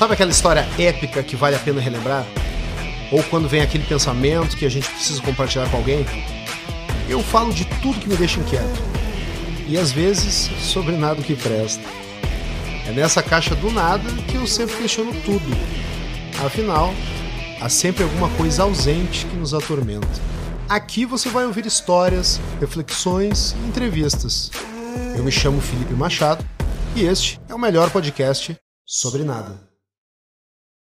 Sabe aquela história épica que vale a pena relembrar? Ou quando vem aquele pensamento que a gente precisa compartilhar com alguém? Eu falo de tudo que me deixa inquieto. E às vezes sobre nada que presta. É nessa caixa do nada que eu sempre questiono tudo. Afinal, há sempre alguma coisa ausente que nos atormenta. Aqui você vai ouvir histórias, reflexões e entrevistas. Eu me chamo Felipe Machado e este é o melhor podcast sobre nada.